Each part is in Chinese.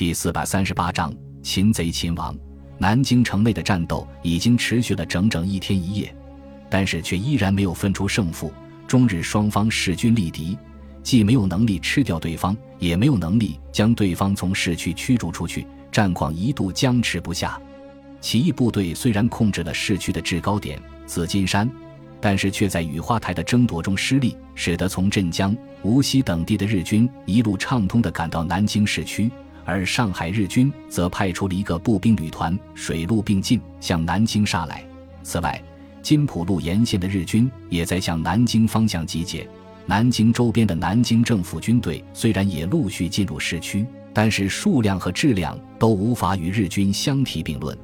第四百三十八章：擒贼擒王。南京城内的战斗已经持续了整整一天一夜，但是却依然没有分出胜负。中日双方势均力敌，既没有能力吃掉对方，也没有能力将对方从市区驱逐出去，战况一度僵持不下。起义部队虽然控制了市区的制高点紫金山，但是却在雨花台的争夺中失利，使得从镇江、无锡等地的日军一路畅通地赶到南京市区。而上海日军则派出了一个步兵旅团，水陆并进向南京杀来。此外，金浦路沿线的日军也在向南京方向集结。南京周边的南京政府军队虽然也陆续进入市区，但是数量和质量都无法与日军相提并论。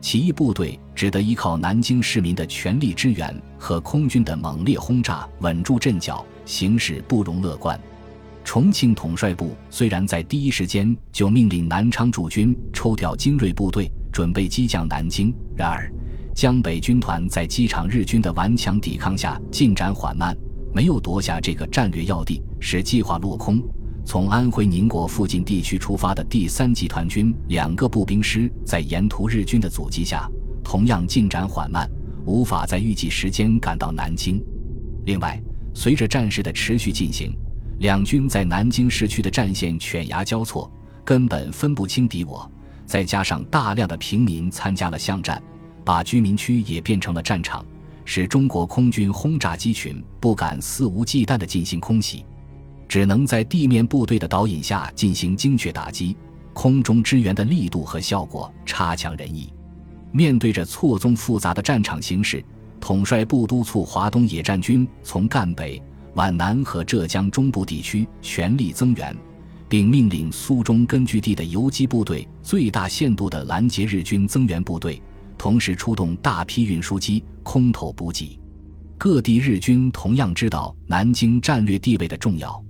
起义部队只得依靠南京市民的全力支援和空军的猛烈轰炸，稳住阵脚，形势不容乐观。重庆统帅部虽然在第一时间就命令南昌驻军抽调精锐部队，准备击降南京，然而江北军团在机场日军的顽强抵抗下进展缓慢，没有夺下这个战略要地，使计划落空。从安徽宁国附近地区出发的第三集团军两个步兵师，在沿途日军的阻击下，同样进展缓慢，无法在预计时间赶到南京。另外，随着战事的持续进行，两军在南京市区的战线犬牙交错，根本分不清敌我。再加上大量的平民参加了巷战，把居民区也变成了战场，使中国空军轰炸机群不敢肆无忌惮地进行空袭，只能在地面部队的导引下进行精确打击。空中支援的力度和效果差强人意。面对着错综复杂的战场形势，统帅部督促华东野战军从赣北。皖南和浙江中部地区全力增援，并命令苏中根据地的游击部队最大限度地拦截日军增援部队，同时出动大批运输机空投补给。各地日军同样知道南京战略地位的重要，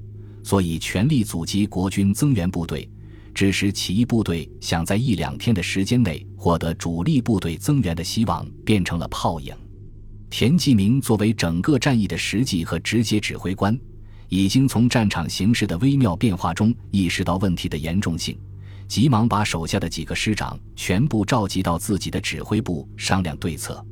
所以全力阻击国军增援部队，致使起义部队想在一两天的时间内获得主力部队增援的希望变成了泡影。田继明作为整个战役的实际和直接指挥官，已经从战场形势的微妙变化中意识到问题的严重性，急忙把手下的几个师长全部召集到自己的指挥部商量对策。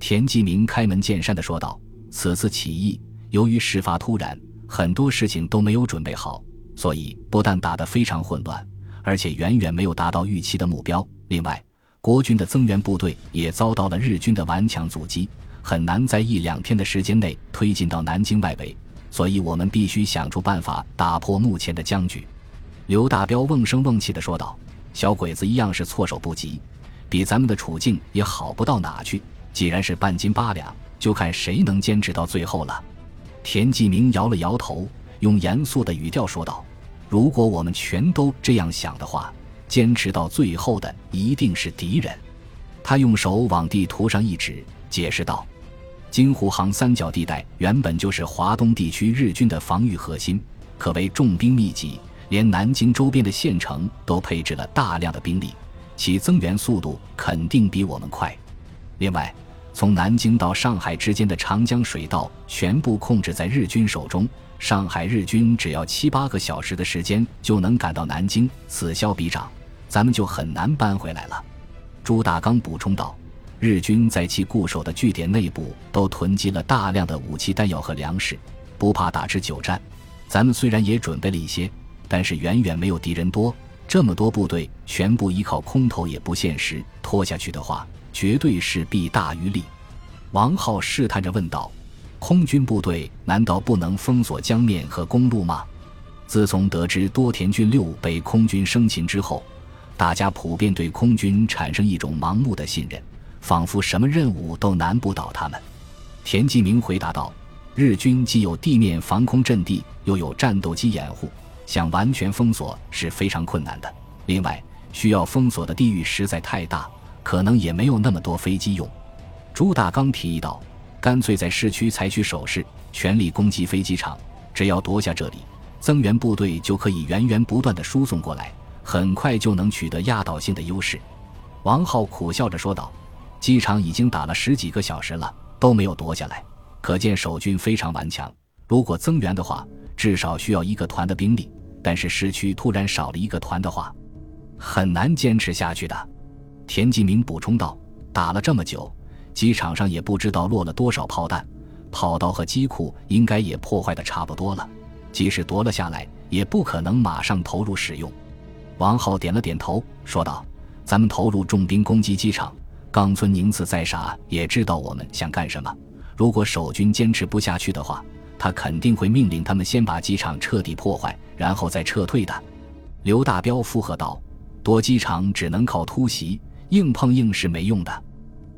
田继明开门见山地说道：“此次起义由于事发突然，很多事情都没有准备好，所以不但打得非常混乱，而且远远没有达到预期的目标。另外，国军的增援部队也遭到了日军的顽强阻击。”很难在一两天的时间内推进到南京外围，所以我们必须想出办法打破目前的僵局。”刘大彪瓮声瓮气地说道，“小鬼子一样是措手不及，比咱们的处境也好不到哪去。既然是半斤八两，就看谁能坚持到最后了。”田继明摇了摇头，用严肃的语调说道：“如果我们全都这样想的话，坚持到最后的一定是敌人。”他用手往地图上一指，解释道。京沪杭三角地带原本就是华东地区日军的防御核心，可谓重兵密集，连南京周边的县城都配置了大量的兵力，其增援速度肯定比我们快。另外，从南京到上海之间的长江水道全部控制在日军手中，上海日军只要七八个小时的时间就能赶到南京，此消彼长，咱们就很难扳回来了。朱大刚补充道。日军在其固守的据点内部都囤积了大量的武器弹药和粮食，不怕打持久战。咱们虽然也准备了一些，但是远远没有敌人多。这么多部队全部依靠空投也不现实，拖下去的话，绝对是弊大于利。王浩试探着问道：“空军部队难道不能封锁江面和公路吗？”自从得知多田骏六被空军生擒之后，大家普遍对空军产生一种盲目的信任。仿佛什么任务都难不倒他们，田继明回答道：“日军既有地面防空阵地，又有战斗机掩护，想完全封锁是非常困难的。另外，需要封锁的地域实在太大，可能也没有那么多飞机用。”朱大刚提议道：“干脆在市区采取守势，全力攻击飞机场。只要夺下这里，增援部队就可以源源不断的输送过来，很快就能取得压倒性的优势。”王浩苦笑着说道。机场已经打了十几个小时了，都没有夺下来，可见守军非常顽强。如果增援的话，至少需要一个团的兵力。但是市区突然少了一个团的话，很难坚持下去的。田继明补充道：“打了这么久，机场上也不知道落了多少炮弹，跑道和机库应该也破坏的差不多了。即使夺了下来，也不可能马上投入使用。”王浩点了点头，说道：“咱们投入重兵攻击机场，冈村宁次再傻也知道我们想干什么。如果守军坚持不下去的话，他肯定会命令他们先把机场彻底破坏，然后再撤退的。”刘大彪附和道：“夺机场只能靠突袭。”硬碰硬是没用的。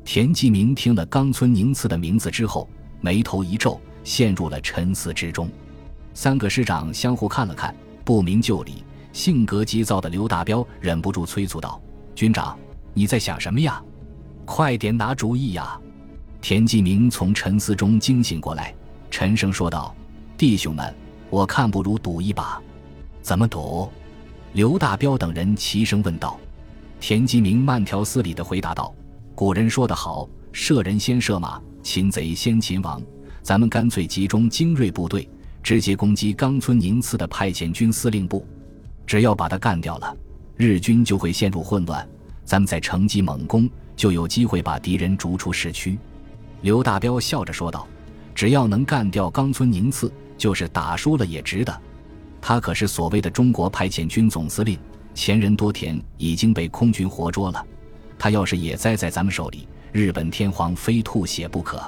田继明听了冈村宁次的名字之后，眉头一皱，陷入了沉思之中。三个师长相互看了看，不明就里。性格急躁的刘大彪忍不住催促道：“军长，你在想什么呀？快点拿主意呀！”田继明从沉思中惊醒过来，沉声说道：“弟兄们，我看不如赌一把。”“怎么赌？”刘大彪等人齐声问道。田基明慢条斯理地回答道：“古人说得好，射人先射马，擒贼先擒王。咱们干脆集中精锐部队，直接攻击冈村宁次的派遣军司令部。只要把他干掉了，日军就会陷入混乱。咱们再乘机猛攻，就有机会把敌人逐出市区。”刘大彪笑着说道：“只要能干掉冈村宁次，就是打输了也值得。他可是所谓的中国派遣军总司令。”前人多田已经被空军活捉了，他要是也栽在咱们手里，日本天皇非吐血不可。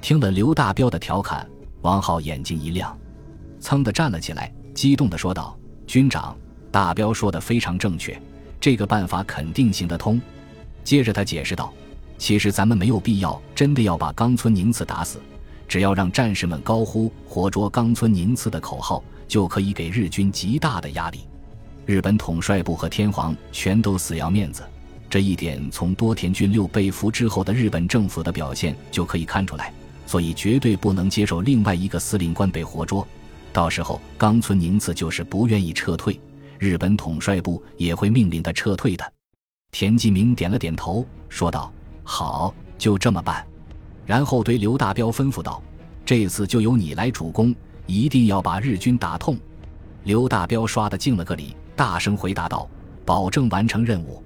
听了刘大彪的调侃，王浩眼睛一亮，噌的站了起来，激动地说道：“军长，大彪说的非常正确，这个办法肯定行得通。”接着他解释道：“其实咱们没有必要真的要把冈村宁次打死，只要让战士们高呼‘活捉冈村宁次’的口号，就可以给日军极大的压力。”日本统帅部和天皇全都死要面子，这一点从多田骏六被俘之后的日本政府的表现就可以看出来，所以绝对不能接受另外一个司令官被活捉。到时候冈村宁次就是不愿意撤退，日本统帅部也会命令他撤退的。田纪明点了点头，说道：“好，就这么办。”然后对刘大彪吩咐道：“这次就由你来主攻，一定要把日军打痛。”刘大彪刷的敬了个礼。大声回答道：“保证完成任务。”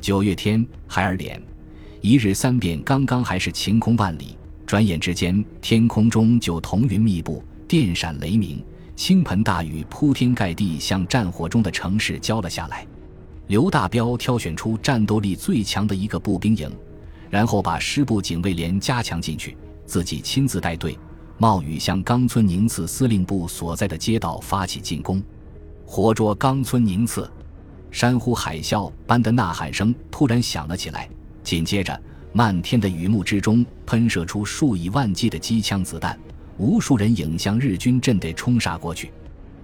九月天，孩儿脸，一日三变，刚刚还是晴空万里，转眼之间，天空中就彤云密布，电闪雷鸣，倾盆大雨铺天盖地向战火中的城市浇了下来。刘大彪挑选出战斗力最强的一个步兵营，然后把师部警卫连加强进去，自己亲自带队，冒雨向冈村宁次司令部所在的街道发起进攻。活捉冈村宁次，山呼海啸般的呐喊声突然响了起来。紧接着，漫天的雨幕之中喷射出数以万计的机枪子弹，无数人影向日军阵地冲杀过去。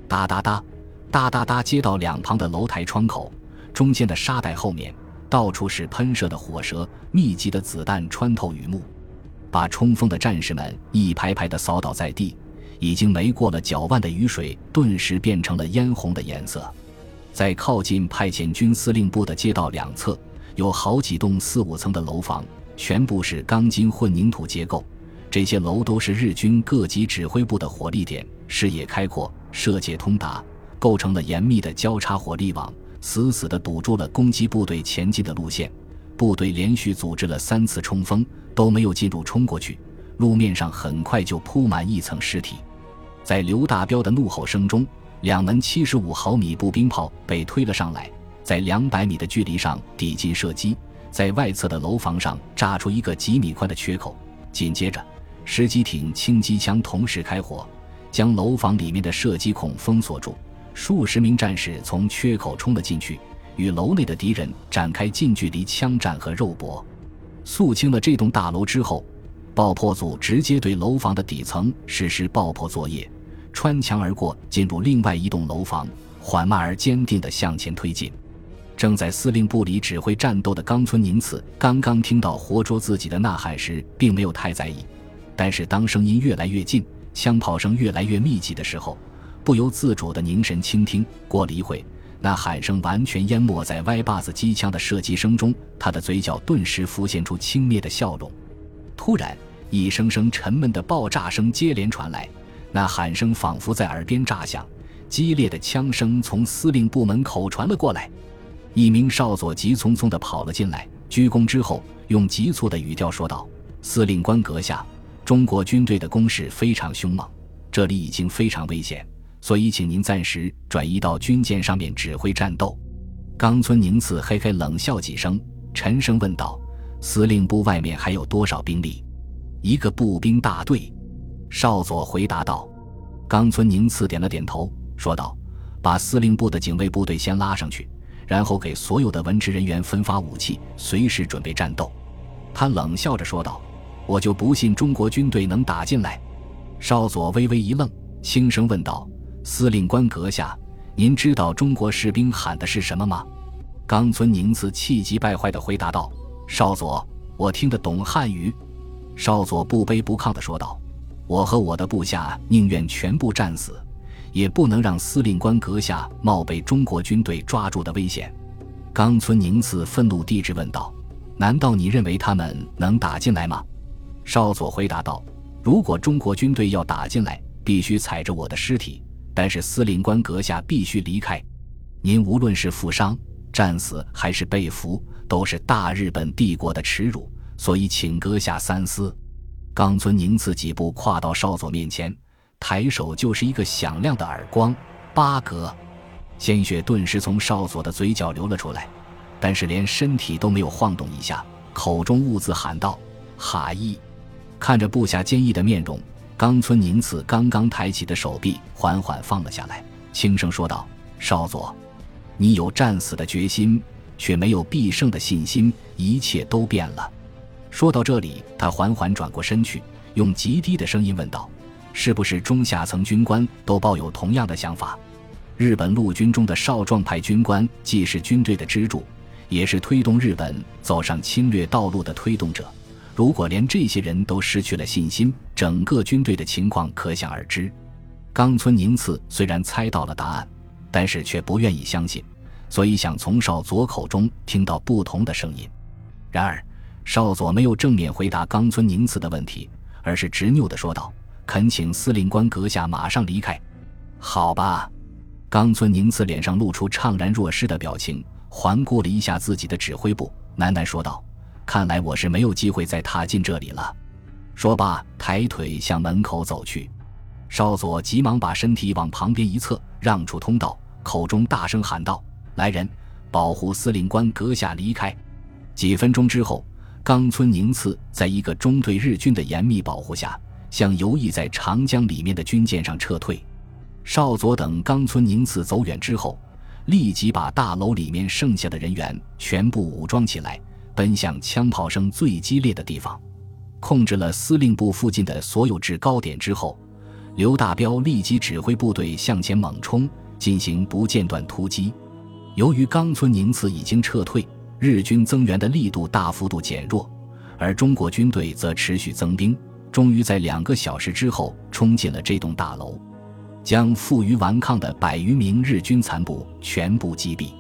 哒哒哒，哒哒哒，街道两旁的楼台窗口，中间的沙袋后面，到处是喷射的火舌，密集的子弹穿透雨幕，把冲锋的战士们一排排的扫倒在地。已经没过了脚腕的雨水，顿时变成了嫣红的颜色。在靠近派遣军司令部的街道两侧，有好几栋四五层的楼房，全部是钢筋混凝土结构。这些楼都是日军各级指挥部的火力点，视野开阔，射界通达，构成了严密的交叉火力网，死死地堵住了攻击部队前进的路线。部队连续组织了三次冲锋，都没有进入冲过去，路面上很快就铺满一层尸体。在刘大彪的怒吼声中，两门七十五毫米步兵炮被推了上来，在两百米的距离上抵近射击，在外侧的楼房上炸出一个几米宽的缺口。紧接着，十几挺轻机枪同时开火，将楼房里面的射击孔封锁住。数十名战士从缺口冲了进去，与楼内的敌人展开近距离枪战和肉搏。肃清了这栋大楼之后。爆破组直接对楼房的底层实施爆破作业，穿墙而过，进入另外一栋楼房，缓慢而坚定地向前推进。正在司令部里指挥战斗的冈村宁次，刚刚听到活捉自己的呐喊时，并没有太在意。但是当声音越来越近，枪炮声越来越密集的时候，不由自主地凝神倾听。过了一会，那喊声完全淹没在歪把子机枪的射击声中，他的嘴角顿时浮现出轻蔑的笑容。突然，一声声沉闷的爆炸声接连传来，那喊声仿佛在耳边炸响，激烈的枪声从司令部门口传了过来。一名少佐急匆匆地跑了进来，鞠躬之后，用急促的语调说道：“司令官阁下，中国军队的攻势非常凶猛，这里已经非常危险，所以请您暂时转移到军舰上面指挥战斗。”冈村宁次嘿嘿冷笑几声，沉声问道：“司令部外面还有多少兵力？”“一个步兵大队。”少佐回答道。冈村宁次点了点头，说道：“把司令部的警卫部队先拉上去。”然后给所有的文职人员分发武器，随时准备战斗。他冷笑着说道：“我就不信中国军队能打进来。”少佐微微一愣，轻声问道：“司令官阁下，您知道中国士兵喊的是什么吗？”冈村宁次气急败坏地回答道：“少佐，我听得懂汉语。”少佐不卑不亢地说道：“我和我的部下宁愿全部战死。”也不能让司令官阁下冒被中国军队抓住的危险。冈村宁次愤怒地质问道：“难道你认为他们能打进来吗？”少佐回答道：“如果中国军队要打进来，必须踩着我的尸体。但是司令官阁下必须离开。您无论是负伤、战死还是被俘，都是大日本帝国的耻辱。所以，请阁下三思。”冈村宁次几步跨到少佐面前。抬手就是一个响亮的耳光，八格，鲜血顿时从少佐的嘴角流了出来，但是连身体都没有晃动一下，口中兀自喊道：“哈伊！”看着部下坚毅的面容，冈村宁次刚刚抬起的手臂缓缓放了下来，轻声说道：“少佐，你有战死的决心，却没有必胜的信心，一切都变了。”说到这里，他缓缓转过身去，用极低的声音问道。是不是中下层军官都抱有同样的想法？日本陆军中的少壮派军官既是军队的支柱，也是推动日本走上侵略道路的推动者。如果连这些人都失去了信心，整个军队的情况可想而知。冈村宁次虽然猜到了答案，但是却不愿意相信，所以想从少佐口中听到不同的声音。然而，少佐没有正面回答冈村宁次的问题，而是执拗地说道。恳请司令官阁下马上离开，好吧。冈村宁次脸上露出怅然若失的表情，环顾了一下自己的指挥部，喃喃说道：“看来我是没有机会再踏进这里了。”说罢，抬腿向门口走去。少佐急忙把身体往旁边一侧，让出通道，口中大声喊道：“来人，保护司令官阁下离开！”几分钟之后，冈村宁次在一个中队日军的严密保护下。向游弋在长江里面的军舰上撤退，少佐等冈村宁次走远之后，立即把大楼里面剩下的人员全部武装起来，奔向枪炮声最激烈的地方。控制了司令部附近的所有制高点之后，刘大彪立即指挥部队向前猛冲，进行不间断突击。由于冈村宁次已经撤退，日军增援的力度大幅度减弱，而中国军队则持续增兵。终于在两个小时之后冲进了这栋大楼，将负隅顽抗的百余名日军残部全部击毙。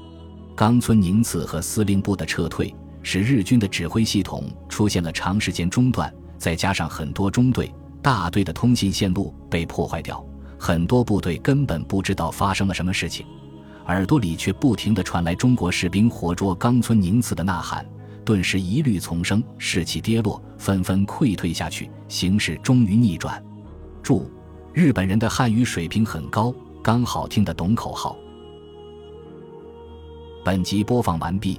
冈村宁次和司令部的撤退，使日军的指挥系统出现了长时间中断，再加上很多中队、大队的通信线路被破坏掉，很多部队根本不知道发生了什么事情，耳朵里却不停地传来中国士兵活捉冈村宁次的呐喊。顿时疑虑丛生，士气跌落，纷纷溃退下去，形势终于逆转。注：日本人的汉语水平很高，刚好听得懂口号。本集播放完毕，